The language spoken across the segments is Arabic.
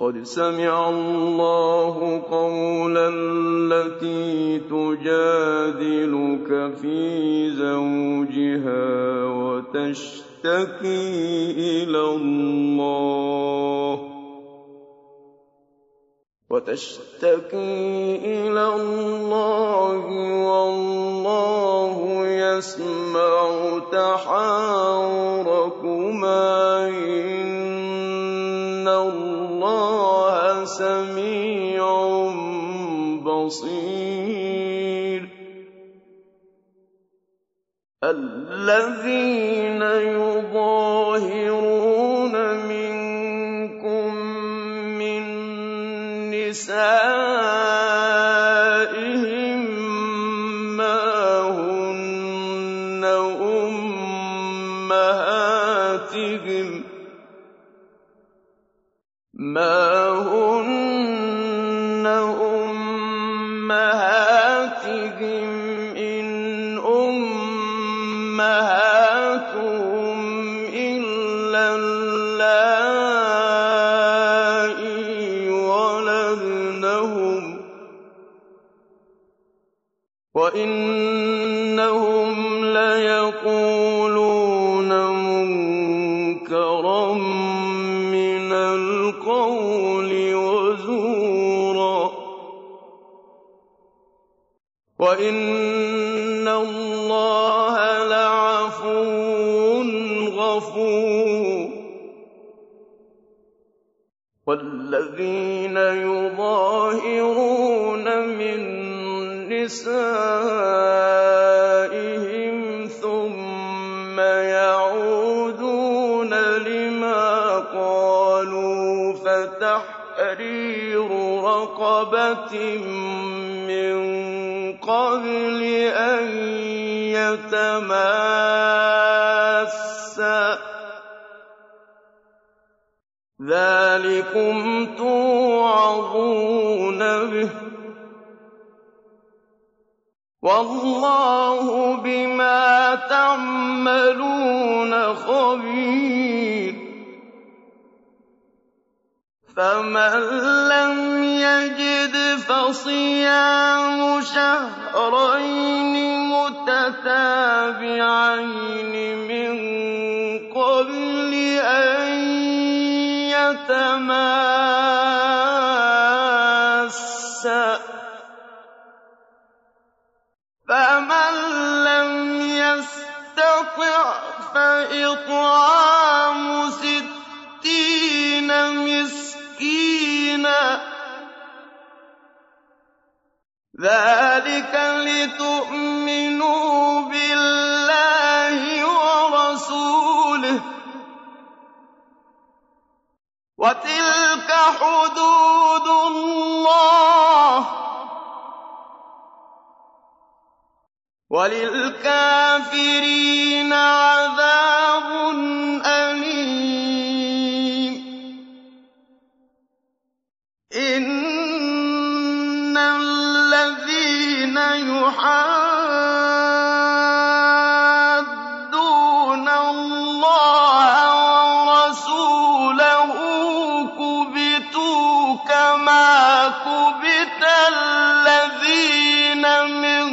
قد سمع الله قول التي تجادلك في زوجها وتشتكي إلى الله وتشتكي إلى الله والله يسمع تحاوركما بصير الذين يظاهرون منكم من نسائهم ليقولون منكرا من القول وزورا. وإن الله لعفو غفور. والذين يظاهرون من نسائهم فتحرير رقبة من قبل أن يتماسا ذلكم توعظون به. والله بما تعملون خبير. فمن لم يجد فصيام شهرين متتابعين من قبل أن يتماسا ذلك لتؤمنوا بالله ورسوله. وتلك حدود الله. وللكافرين عذاب الله ورسوله كبتوا كما كبت الذين من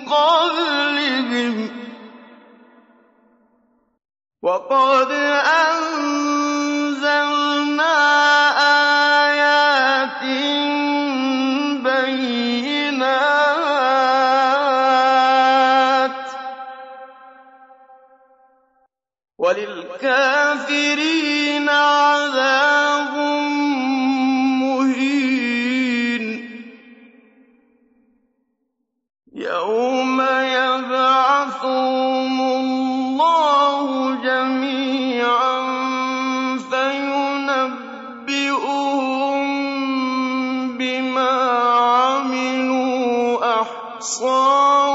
قبلهم. وقد أنزلنا بما عملوا أحصاه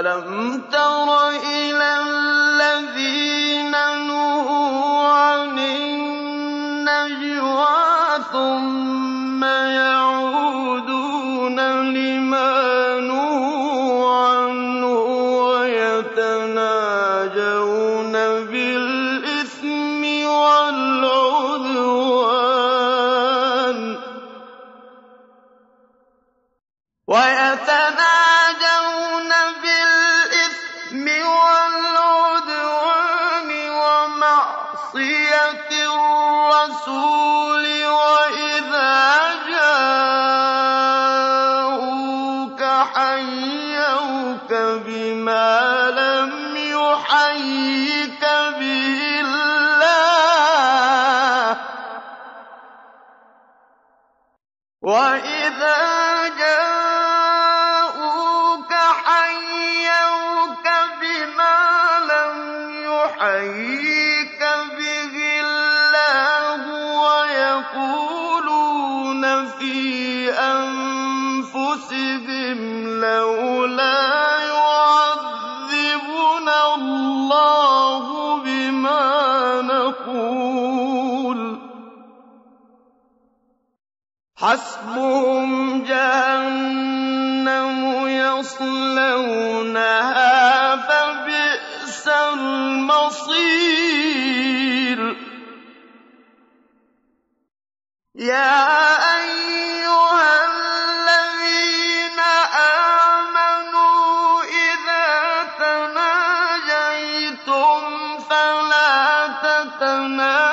ألم تر إلى معصية الرسول أنفسهم لو رحمتنا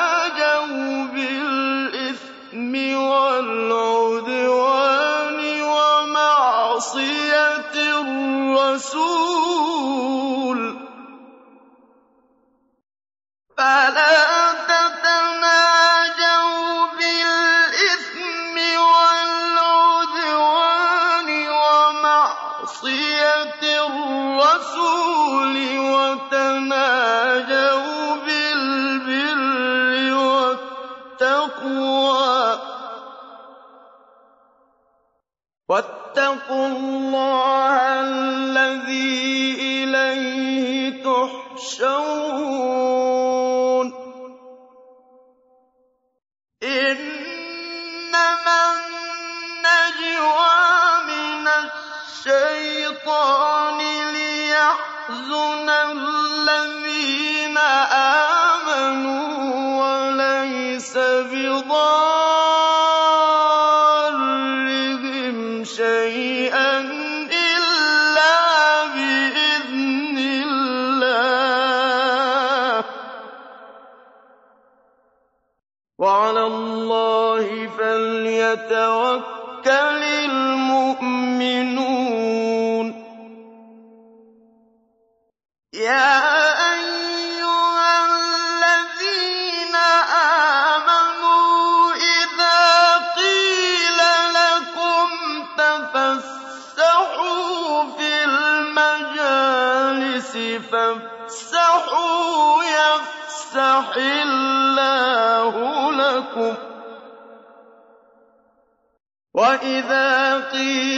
وَاتَّقُوا اللَّهَ الَّذِي إِلَيْهِ تُحْشَرُونَ. وعلى الله فليتوكل المؤمنون. يا وإذا قيل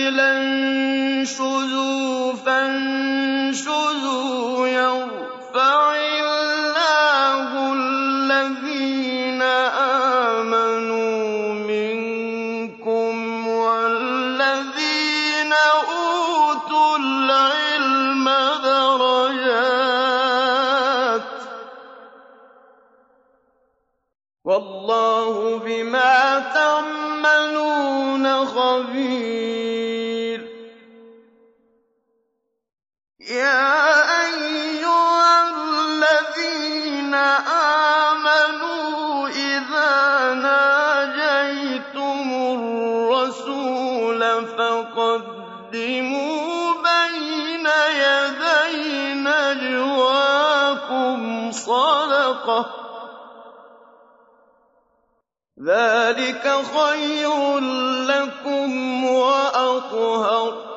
ذلك خير لكم وأطهر.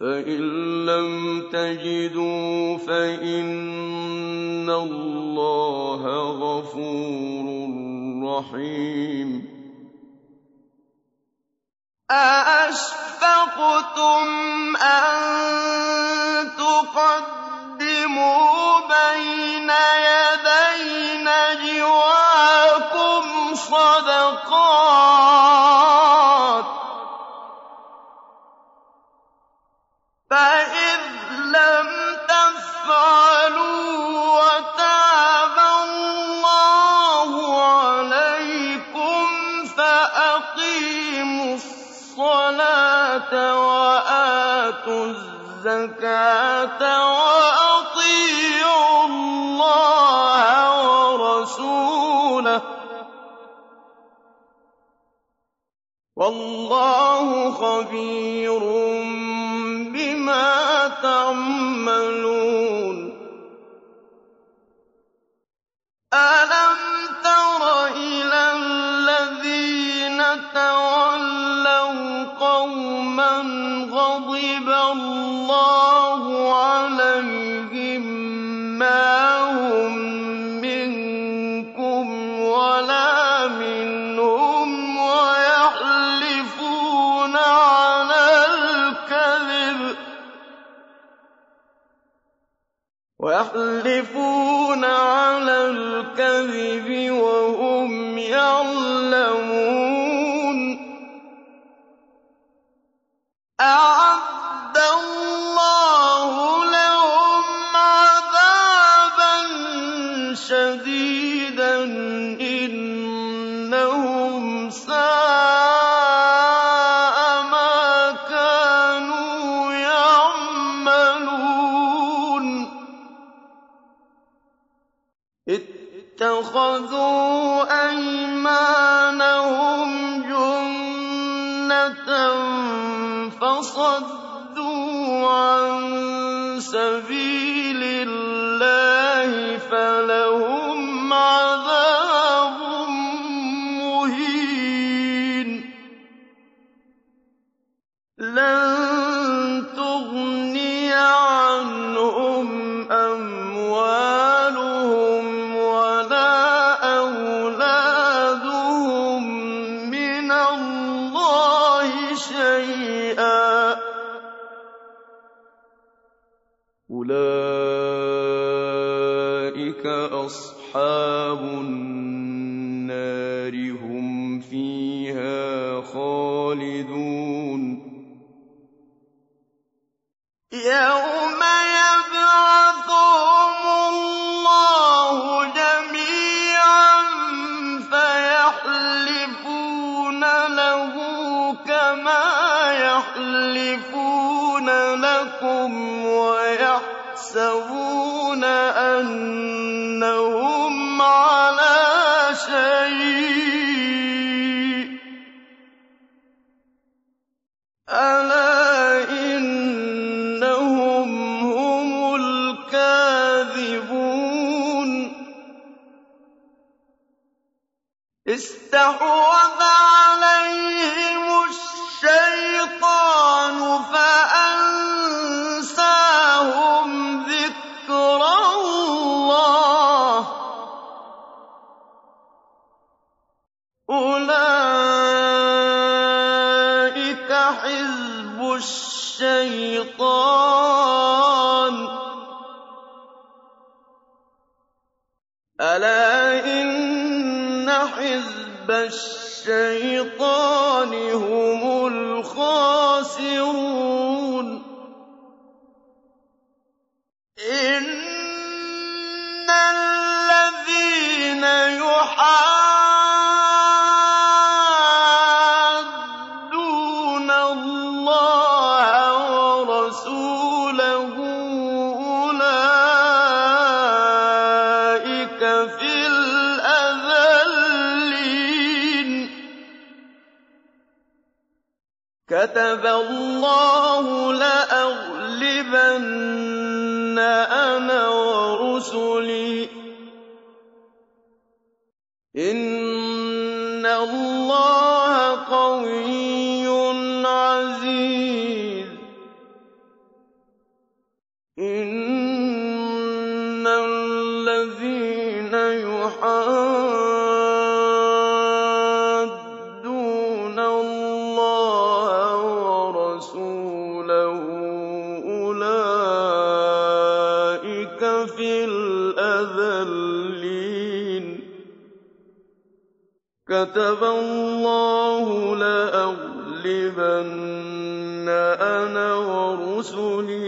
فإن لم تجدوا فإن الله غفور رحيم. أأشفقتم أن تقدموا اللَّهَ ۚ وَاللَّهُ خَبِيرٌ يَحْلِفُونَ عَلَى الْكَذِبِ وَهُمْ يَعْلَمُونَ اتخذوا أيمانهم جنة فصدوا عن سبيل شيئا. أولئك أصحاب النار. أنه الشَّيْطَانُ ۚ. أَلَا إِنَّ حِزْبَ الشَّيْطَانِ هُمُ يَكْفِ كَتَبَ اللَّهُ لَأَغْلِبَنَّ أَنَا وَرُسُلِي.